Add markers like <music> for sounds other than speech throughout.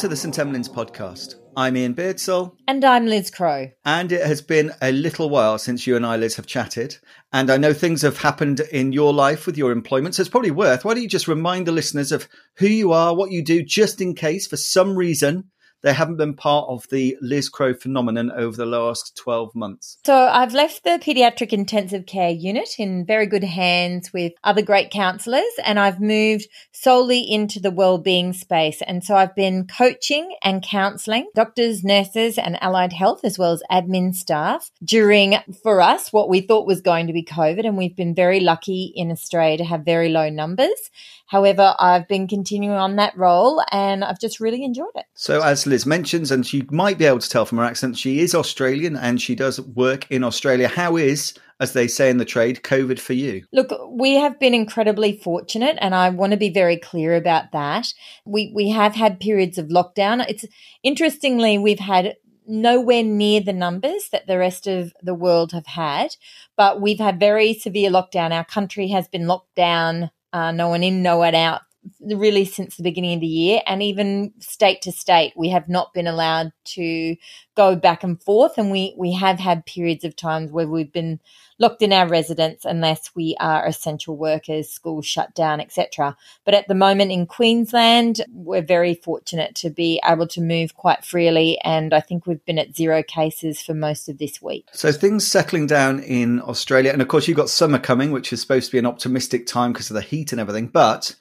To the St Emlyn's podcast. I'm Iain Beardsell. And I'm Liz Crowe. And it has been a little while since you and I, Liz, have chatted. And I know things have happened in your life with your employment. So it's probably worth, why don't you just remind the listeners of who you are, what you do, just in case for some reason they haven't been part of the Liz Crowe phenomenon over the last 12 months? So I've left the paediatric intensive care unit in very good hands with other great counsellors, and I've moved solely into the wellbeing space. And so I've been coaching and counselling doctors, nurses, and allied health, as well as admin staff during, for us, what we thought was going to be COVID. And we've been very lucky in Australia to have very low numbers. However, I've been continuing on that role and I've just really enjoyed it. So, as Liz mentions, and you might be able to tell from her accent, she is Australian and she does work in Australia. How is, as they say in the trade, COVID for you? Look, we have been incredibly fortunate, and I want to be very clear about that. We we have had periods of lockdown. It's interestingly we've had nowhere near the numbers that the rest of the world have had, but we've had very severe lockdown. Our country has been locked down uh, no one in, no one out, really since the beginning of the year. And even state to state, we have not been allowed to go back and forth. And we, we have had periods of times where we've been locked in our residence unless we are essential workers, schools shut down, etc. But at the moment in Queensland, we're very fortunate to be able to move quite freely, and I think we've been at zero cases for most of this week. So things settling down in Australia, and of course you've got summer coming, which is supposed to be an optimistic time because of the heat and everything, but.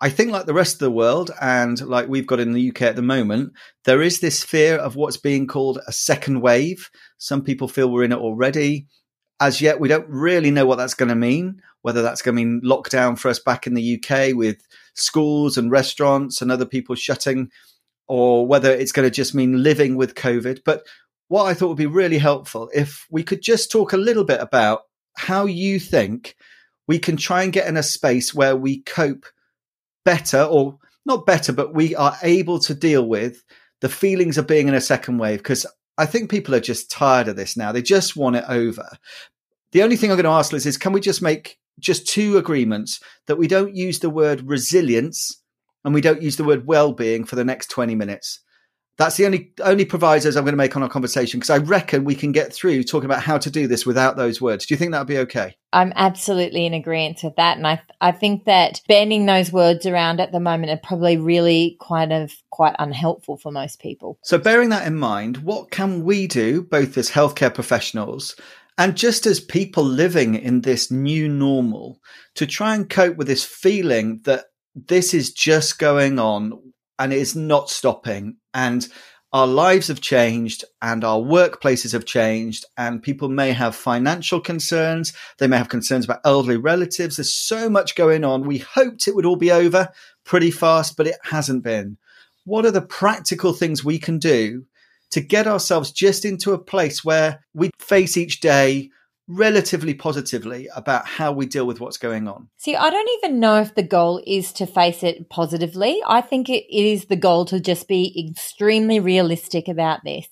I think, like the rest of the world, and like we've got in the UK at the moment, there is this fear of what's being called a second wave. Some people feel we're in it already as yet, we don't really know what that's going to mean, whether that's going to mean lockdown for us back in the UK with schools and restaurants and other people shutting, or whether it's going to just mean living with COVID. But what I thought would be really helpful if we could just talk a little bit about how you think we can try and get in a space where we cope better, or not better, but we are able to deal with the feelings of being in a second wave. Because I think people are just tired of this now. They just want it over. The only thing I'm going to ask Liz is can we just make just two agreements that we don't use the word resilience and we don't use the word well-being for the next 20 minutes? That's the only only provisos I'm going to make on our conversation because I reckon we can get through talking about how to do this without those words. Do you think that would be okay? I'm absolutely in agreement with that, and I I think that banning those words around at the moment are probably really kind of quite unhelpful for most people. So, bearing that in mind, what can we do, both as healthcare professionals and just as people living in this new normal, to try and cope with this feeling that this is just going on and it is not stopping. And our lives have changed and our workplaces have changed and people may have financial concerns. They may have concerns about elderly relatives. There's so much going on. We hoped it would all be over pretty fast, but it hasn't been. What are the practical things we can do to get ourselves just into a place where we face each day relatively positively about how we deal with what's going on. See, I don't even know if the goal is to face it positively. I think it is the goal to just be extremely realistic about this.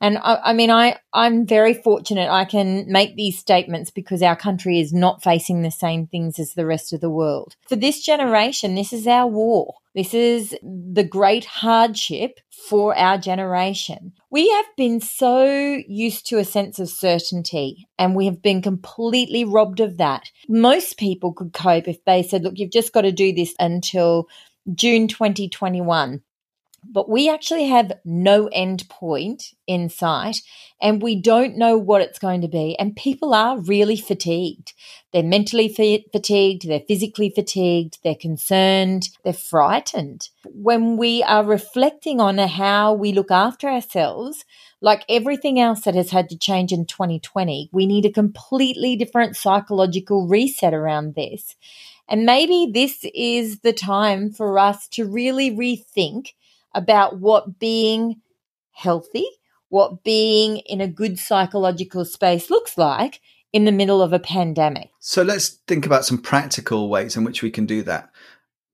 And I, I, mean, I, I'm very fortunate I can make these statements because our country is not facing the same things as the rest of the world. For this generation, this is our war. This is the great hardship for our generation. We have been so used to a sense of certainty and we have been completely robbed of that. Most people could cope if they said, look, you've just got to do this until June 2021 but we actually have no end point in sight and we don't know what it's going to be. And people are really fatigued. They're mentally fatigued, they're physically fatigued, they're concerned, they're frightened. When we are reflecting on how we look after ourselves, like everything else that has had to change in 2020, we need a completely different psychological reset around this. And maybe this is the time for us to really rethink about what being healthy, what being in a good psychological space looks like in the middle of a pandemic. So let's think about some practical ways in which we can do that.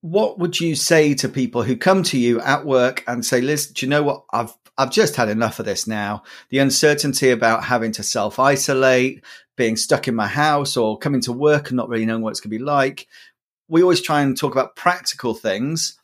What would you say to people who come to you at work and say, Liz, do you know what? I've I've just had enough of this now. The uncertainty about having to self isolate, being stuck in my house, or coming to work and not really knowing what it's going to be like. We always try and talk about practical things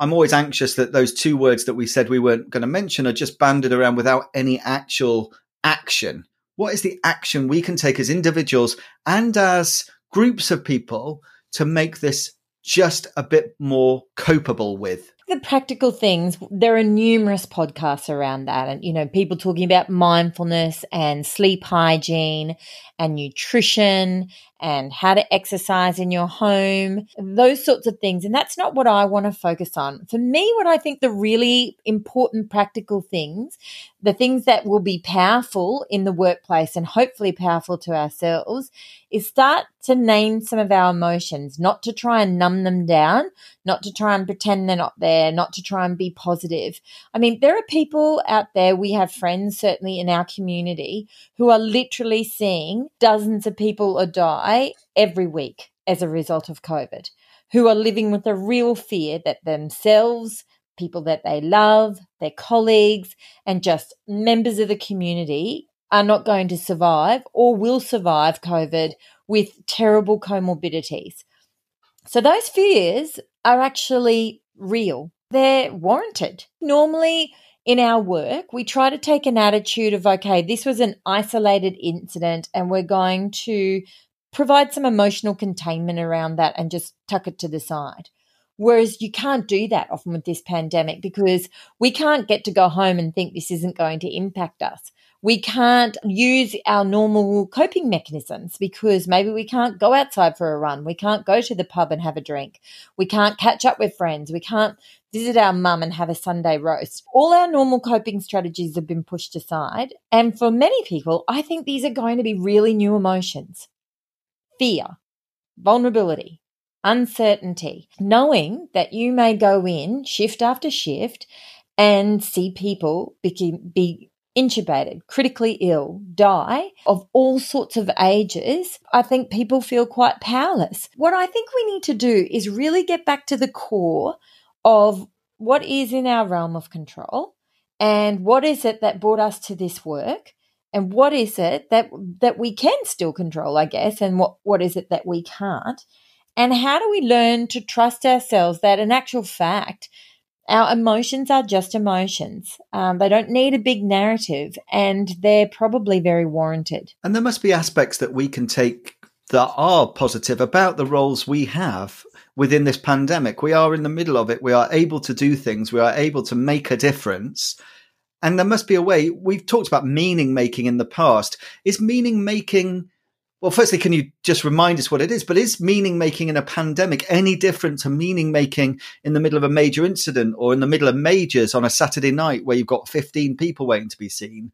I'm always anxious that those two words that we said we weren't going to mention are just banded around without any actual action. What is the action we can take as individuals and as groups of people to make this just a bit more copable with? the practical things, there are numerous podcasts around that. And, you know, people talking about mindfulness and sleep hygiene and nutrition and how to exercise in your home, those sorts of things. And that's not what I want to focus on. For me, what I think the really important practical things, the things that will be powerful in the workplace and hopefully powerful to ourselves, is start to name some of our emotions, not to try and numb them down, not to try and pretend they're not there, not to try and be positive. I mean, there are people out there, we have friends certainly in our community who are literally seeing dozens of people die every week as a result of COVID, who are living with a real fear that themselves, people that they love, their colleagues, and just members of the community are not going to survive or will survive COVID with terrible comorbidities. So those fears are actually real. They're warranted. Normally, in our work, we try to take an attitude of, okay, this was an isolated incident and we're going to provide some emotional containment around that and just tuck it to the side. Whereas you can't do that often with this pandemic because we can't get to go home and think this isn't going to impact us we can't use our normal coping mechanisms because maybe we can't go outside for a run. We can't go to the pub and have a drink. We can't catch up with friends. We can't visit our mum and have a Sunday roast. All our normal coping strategies have been pushed aside. And for many people, I think these are going to be really new emotions fear, vulnerability, uncertainty, knowing that you may go in shift after shift and see people be, be intubated, critically ill, die of all sorts of ages, I think people feel quite powerless. What I think we need to do is really get back to the core of what is in our realm of control and what is it that brought us to this work and what is it that that we can still control i guess and what what is it that we can't and how do we learn to trust ourselves that in actual fact our emotions are just emotions. Um, they don't need a big narrative, and they're probably very warranted. And there must be aspects that we can take that are positive about the roles we have within this pandemic. We are in the middle of it. We are able to do things. We are able to make a difference. And there must be a way. We've talked about meaning making in the past. Is meaning making well, firstly, can you just remind us what it is? But is meaning making in a pandemic any different to meaning making in the middle of a major incident or in the middle of majors on a Saturday night where you've got 15 people waiting to be seen?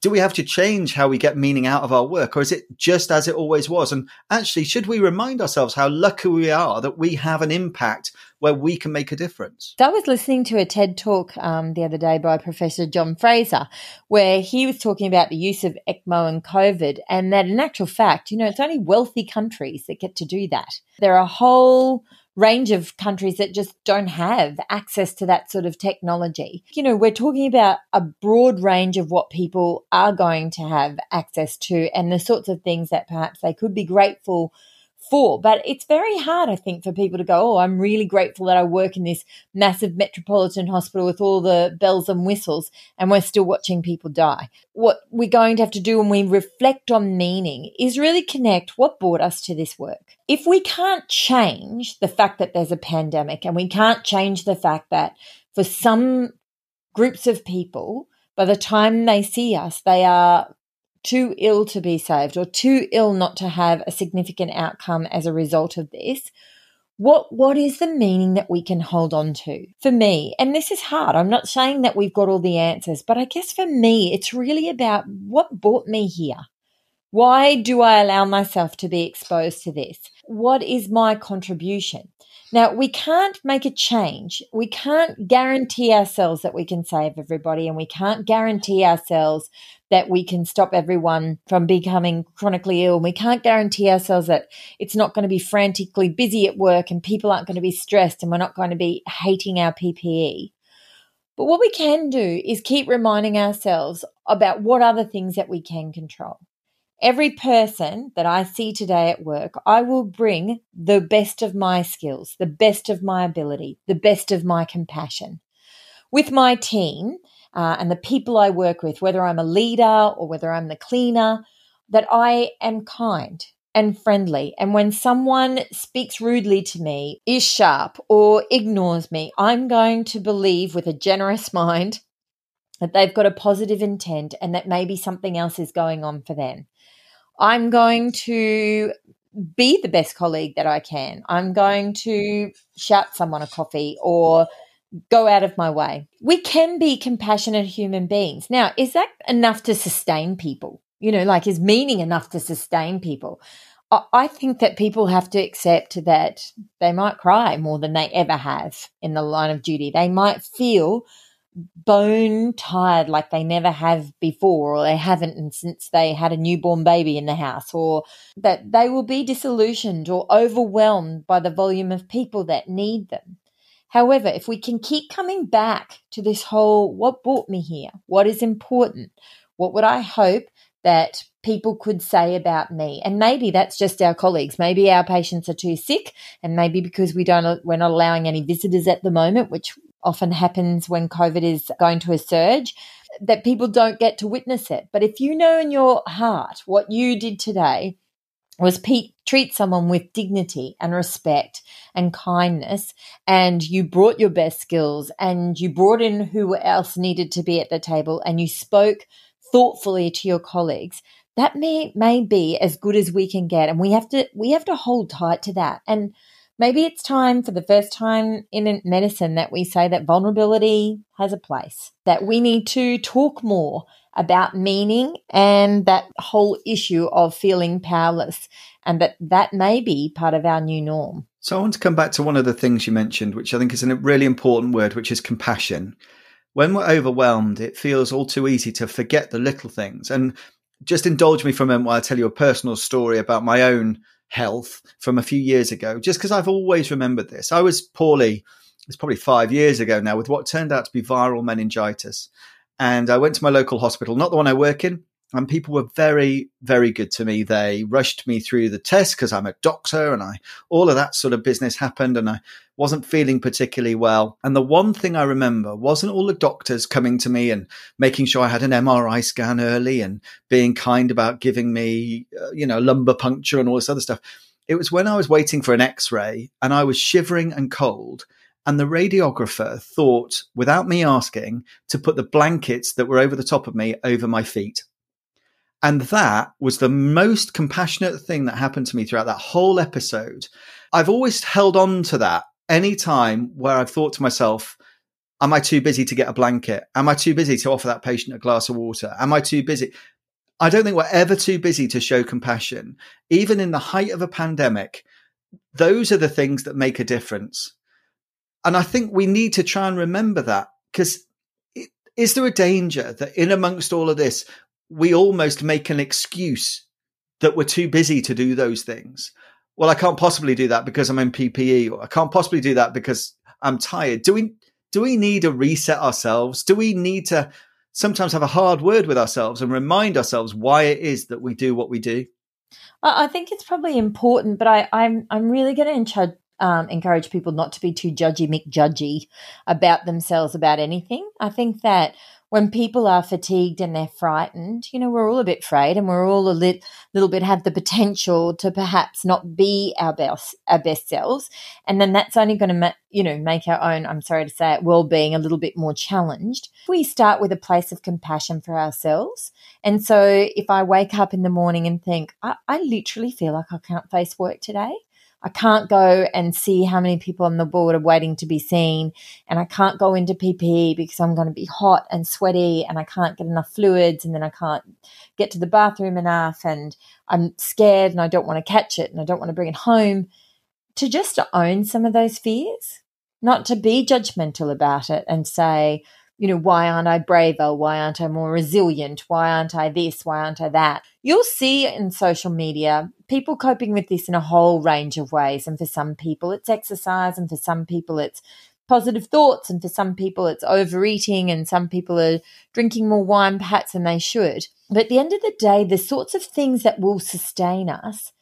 Do we have to change how we get meaning out of our work or is it just as it always was? And actually should we remind ourselves how lucky we are that we have an impact where we can make a difference? I was listening to a ted talk um, the other day by professor john fraser where he was talking about the use of ecmo and covid and that in actual fact you know it's only wealthy countries that get to do that. There are whole range of countries that just don't have access to that sort of technology. You know, we're talking about a broad range of what people are going to have access to and the sorts of things that perhaps they could be grateful for. But it's very hard, I think, for people to go, oh, I'm really grateful that I work in this massive metropolitan hospital with all the bells and whistles, and we're still watching people die. What we're going to have to do when we reflect on meaning is really connect what brought us to this work. If we can't change the fact that there's a pandemic and we can't change the fact that for some groups of people, by the time they see us, they are too ill to be saved or too ill not to have a significant outcome as a result of this what what is the meaning that we can hold on to? For me and this is hard i'm not saying that we've got all the answers but i guess for me it's really about what brought me here why do i allow myself to be exposed to this what is my contribution now, we can't make a change. We can't guarantee ourselves that we can save everybody, and we can't guarantee ourselves that we can stop everyone from becoming chronically ill. We can't guarantee ourselves that it's not going to be frantically busy at work and people aren't going to be stressed and we're not going to be hating our PPE. But what we can do is keep reminding ourselves about what other things that we can control. Every person that I see today at work, I will bring the best of my skills, the best of my ability, the best of my compassion. With my team uh, and the people I work with, whether I'm a leader or whether I'm the cleaner, that I am kind and friendly. And when someone speaks rudely to me, is sharp, or ignores me, I'm going to believe with a generous <laughs> mind that they've got a positive intent and that maybe something else is going on for them. I'm going to be the best colleague that I can. I'm going to shout someone a coffee or go out of my way. We can be compassionate human beings. Now, is that enough to sustain people? You know, like is meaning enough to sustain people? I think that people have to accept that they might cry more than they ever have in the line of duty. They might feel bone tired like they never have before or they haven't since they had a newborn baby in the house or that they will be disillusioned or overwhelmed by the volume of people that need them. However, if we can keep coming back to this whole what brought me here, what is important, what would I hope that people could say about me? And maybe that's just our colleagues. Maybe our patients are too sick and maybe because we don't we're not allowing any visitors at the moment which often happens when COVID is going to a surge, that people don't get to witness it. But if you know in your heart what you did today was pe- treat someone with dignity and respect and kindness, and you brought your best skills and you brought in who else needed to be at the table and you spoke thoughtfully to your colleagues, that may may be as good as we can get and we have to we have to hold tight to that and maybe it's time for the first time in medicine that we say that vulnerability has a place, that we need to talk more about meaning and that whole issue of feeling powerless and that that may be part of our new norm. So I want to come back to one of the things you mentioned, which I think is a really important word, which is compassion. When we're overwhelmed, it feels all too easy to forget the little things. And just indulge me for a moment while I tell you a personal story about my own health from a few years ago, just because I've always remembered this. I was poorly, it's probably five years ago now, with what turned out to be viral meningitis. And I went to my local hospital, not the one I work in, and people were very very good to me. They rushed me through the test because i'm a doctor and i all of that sort of business happened and i wasn't feeling particularly well. And the one thing i remember wasn't all the doctors coming to me and making sure i had an mri scan early and being kind about giving me uh, you know lumbar puncture and all this other stuff. It was when i was waiting for an x-ray and i was shivering and cold and the radiographer thought, without me asking, to put the blankets that were over the top of me over my feet. And that was the most compassionate thing that happened to me throughout that whole episode. I've always held on to that any time where I've thought to myself, Am I too busy to get a blanket? Am I too busy to offer that patient a glass of water? Am I too busy? I don't think we're ever too busy to show compassion. Even in the height of a pandemic, those are the things that make a difference. And I think we need to try and remember that because is there a danger that in amongst all of this, we almost make an excuse that we're too busy to do those things. Well, I can't possibly do that because I'm in PPE, or I can't possibly do that because I'm tired. Do we do we need to reset ourselves? Do we need to sometimes have a hard word with ourselves and remind ourselves why it is that we do what we do? I think it's probably important, but I, I'm I'm really going to um, encourage people not to be too judgy, McJudgy about themselves about anything. I think that when people are fatigued and they're frightened, you know, we're all a bit afraid and we're all a lit, little bit have the potential to perhaps not be our best, our best selves. And then that's only going to, ma- you know, make our own, I'm sorry to say it, well-being a little bit more challenged. We start with a place of compassion for ourselves. And so if I wake up in the morning and think, I, I literally feel like I can't face work today. I can't go and see how many people on the board are waiting to be seen. And I can't go into PPE because I'm going to be hot and sweaty and I can't get enough fluids and then I can't get to the bathroom enough and I'm scared and I don't want to catch it and I don't want to bring it home. To just own some of those fears, not to be judgmental about it and say, you know, why aren't I braver? Why aren't I more resilient? Why aren't I this? Why aren't I that? You'll see in social media people coping with this in a whole range of ways. And for some people, it's exercise, and for some people, it's positive thoughts, and for some people, it's overeating, and some people are drinking more wine perhaps than they should. But at the end of the day, the sorts of things that will sustain us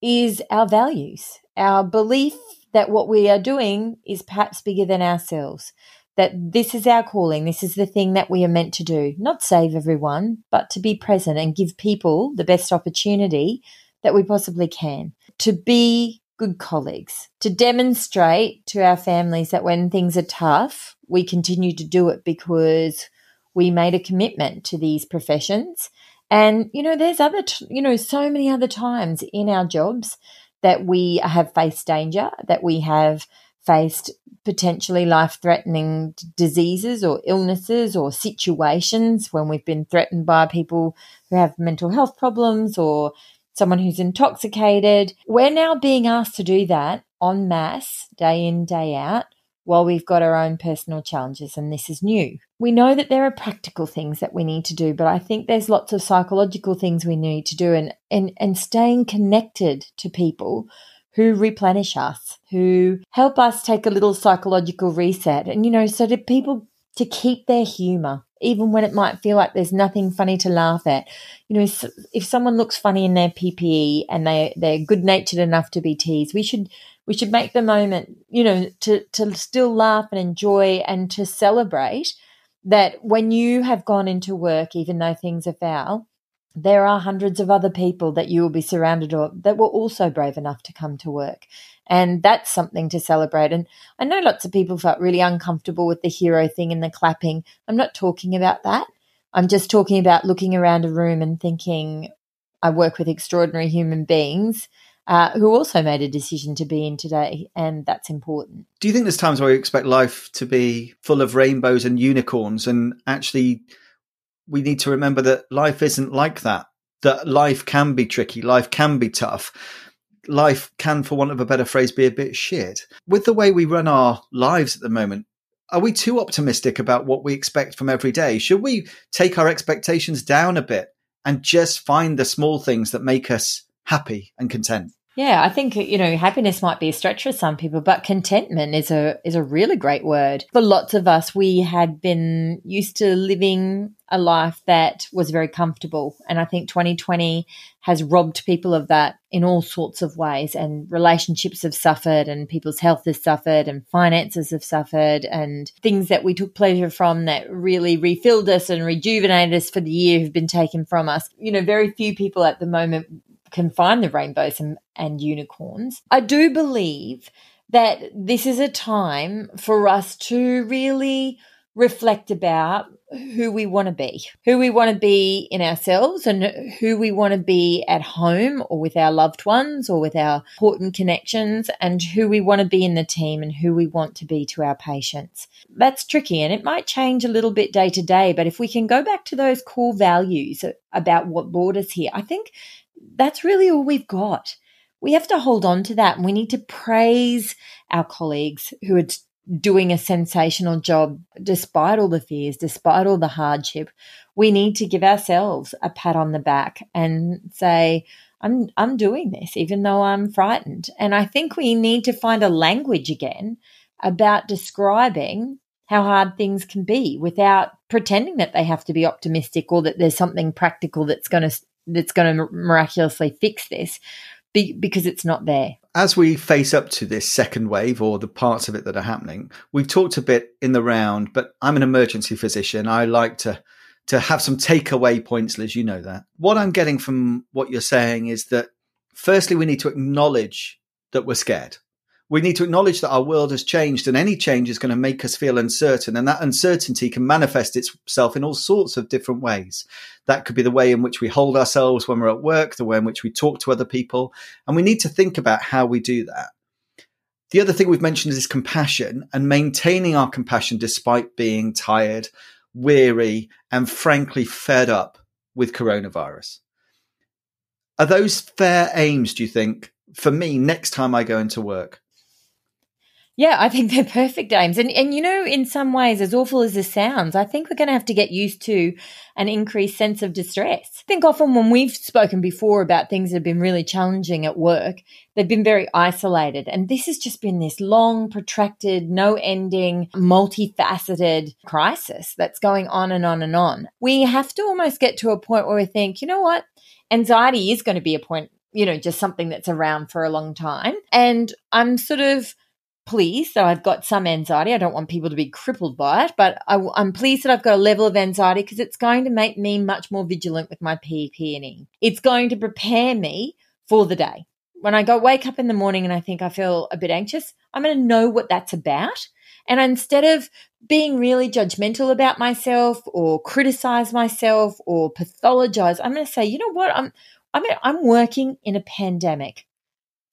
is our values, our belief that what we are doing is perhaps bigger than ourselves, that this is our calling, this is the thing that we are meant to do, not save everyone, but to be present and give people the best opportunity that we possibly can, to be good colleagues, to demonstrate to our families that when things are tough, we continue to do it because we made a commitment to these professions. And, you know, there's other, t- you know, so many other times in our jobs that we have faced danger, that we have faced potentially life threatening diseases or illnesses or situations when we've been threatened by people who have mental health problems or someone who's intoxicated. We're now being asked to do that en masse, day in, day out, while we've got our own personal challenges, and this is new. We know that there are practical things that we need to do, but I think there's lots of psychological things we need to do, and, and, and staying connected to people who replenish us, who help us take a little psychological reset, and you know, so that people to keep their humor even when it might feel like there's nothing funny to laugh at. You know, if someone looks funny in their PPE and they they're good natured enough to be teased, we should we should make the moment, you know, to to still laugh and enjoy and to celebrate that when you have gone into work, even though things are foul, there are hundreds of other people that you will be surrounded or that were also brave enough to come to work. And that's something to celebrate. And I know lots of people felt really uncomfortable with the hero thing and the clapping. I'm not talking about that. I'm just talking about looking around a room and thinking, I work with extraordinary human beings uh, who also made a decision to be in today, and that's important. Do you think there's times where we expect life to be full of rainbows and unicorns, and actually we need to remember that life isn't like that? That life can be tricky, life can be tough life can, for want of a better phrase, be a bit shit. With the way we run our lives at the moment, are we too optimistic about what we expect from every day? Should we take our expectations down a bit and just find the small things that make us happy and content? Yeah, I think you know happiness might be a stretch for some people, but contentment is a is a really great word. For lots of us, we had been used to living a life that was very comfortable, and I think 2020 has robbed people of that in all sorts of ways. And relationships have suffered, and people's health has suffered, and finances have suffered, and things that we took pleasure from that really refilled us and rejuvenated us for the year have been taken from us. You know, very few people at the moment can find the rainbows and, and unicorns. I do believe that this is a time for us to really reflect about who we want to be, who we want to be in ourselves and who we want to be at home or with our loved ones or with our important connections and who we want to be in the team and who we want to be to our patients. That's tricky and it might change a little bit day to day, but if we can go back to those core values about what brought us here, I think that's really all we've got. We have to hold on to that and we need to praise our colleagues who are doing a sensational job despite all the fears, despite all the hardship. We need to give ourselves a pat on the back and say, I'm I'm doing this even though I'm frightened. And I think we need to find a language again about describing how hard things can be without pretending that they have to be optimistic or that there's something practical that's going to that's going to miraculously fix this because it's not there. As we face up to this second wave or the parts of it that are happening, we've talked a bit in the round, but I'm an emergency physician. I like to to have some takeaway points, Liz. You know that. What I'm getting from what you're saying is that firstly, we need to acknowledge that we're scared we need to acknowledge that our world has changed and any change is going to make us feel uncertain. And that uncertainty can manifest itself in all sorts of different ways. That could be the way in which we hold ourselves when we're at work, the way in which we talk to other people. And we need to think about how we do that. The other thing we've mentioned is compassion and maintaining our compassion despite being tired, weary, and frankly fed up with coronavirus. Are those fair aims, do you think, for me next time I go into work? Yeah, I think they're perfect aims. And and you know, in some ways, as awful as this sounds, I think we're gonna have to get used to an increased sense of distress. I think often when we've spoken before about things that have been really challenging at work, they've been very isolated. And this has just been this long, protracted, no ending, multifaceted crisis that's going on and on and on. We have to almost get to a point where we think, you know what? Anxiety is going to be a point you know, just something that's around for a long time. And I'm sort of pleased that I've got some anxiety. I don't want people to be crippled by it, but I, am pleased that I've got a level of anxiety because it's going to make me much more vigilant with my PP&E. It's going to prepare me for the day. When I go wake up in the morning and I think I feel a bit anxious, I'm going to know what that's about. And instead of being really judgmental about myself or criticize myself or pathologize, I'm going to say, you know what? I'm I'm I'm working in a pandemic.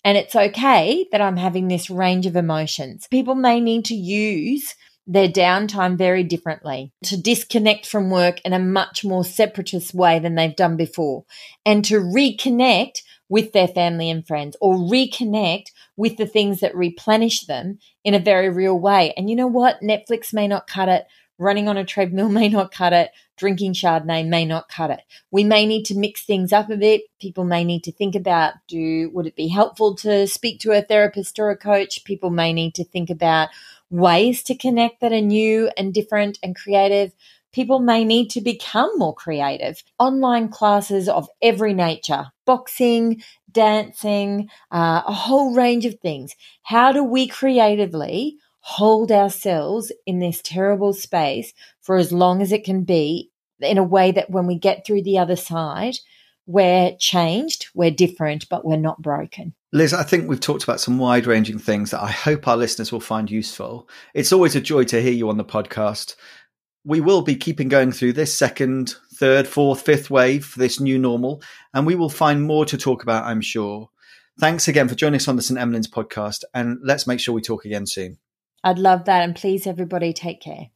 And it's okay that I'm having this range of emotions. People may need to use their downtime very differently, to disconnect from work in a much more separatist way than they've done before, and to reconnect with their family and friends or reconnect with the things that replenish them in a very real way. And you know what? Netflix may not cut it. Running on a treadmill <laughs> may not cut it drinking Chardonnay may not cut it. We may need to mix things up a bit. People may need to think about do would it be helpful to speak to a therapist or a coach? People may need to think about ways to connect that are new and different and creative. People may need to become more creative. Online classes of every nature, boxing, dancing, uh, a whole range of things. How do we creatively hold ourselves in this terrible space for as long as it can be in a way that when we get through the other side, we're changed, we're different, but we're not broken. Liz, I think we've talked about some wide ranging things that I hope our listeners will find useful. It's always a joy to hear you on the podcast. We will be keeping going through this second, third, fourth, fifth wave for this new normal, and we will find more to talk about, I'm sure. Thanks again for joining us on the St. Emlyn's podcast, and let's make sure we talk again soon. I'd love that. And please, everybody, take care.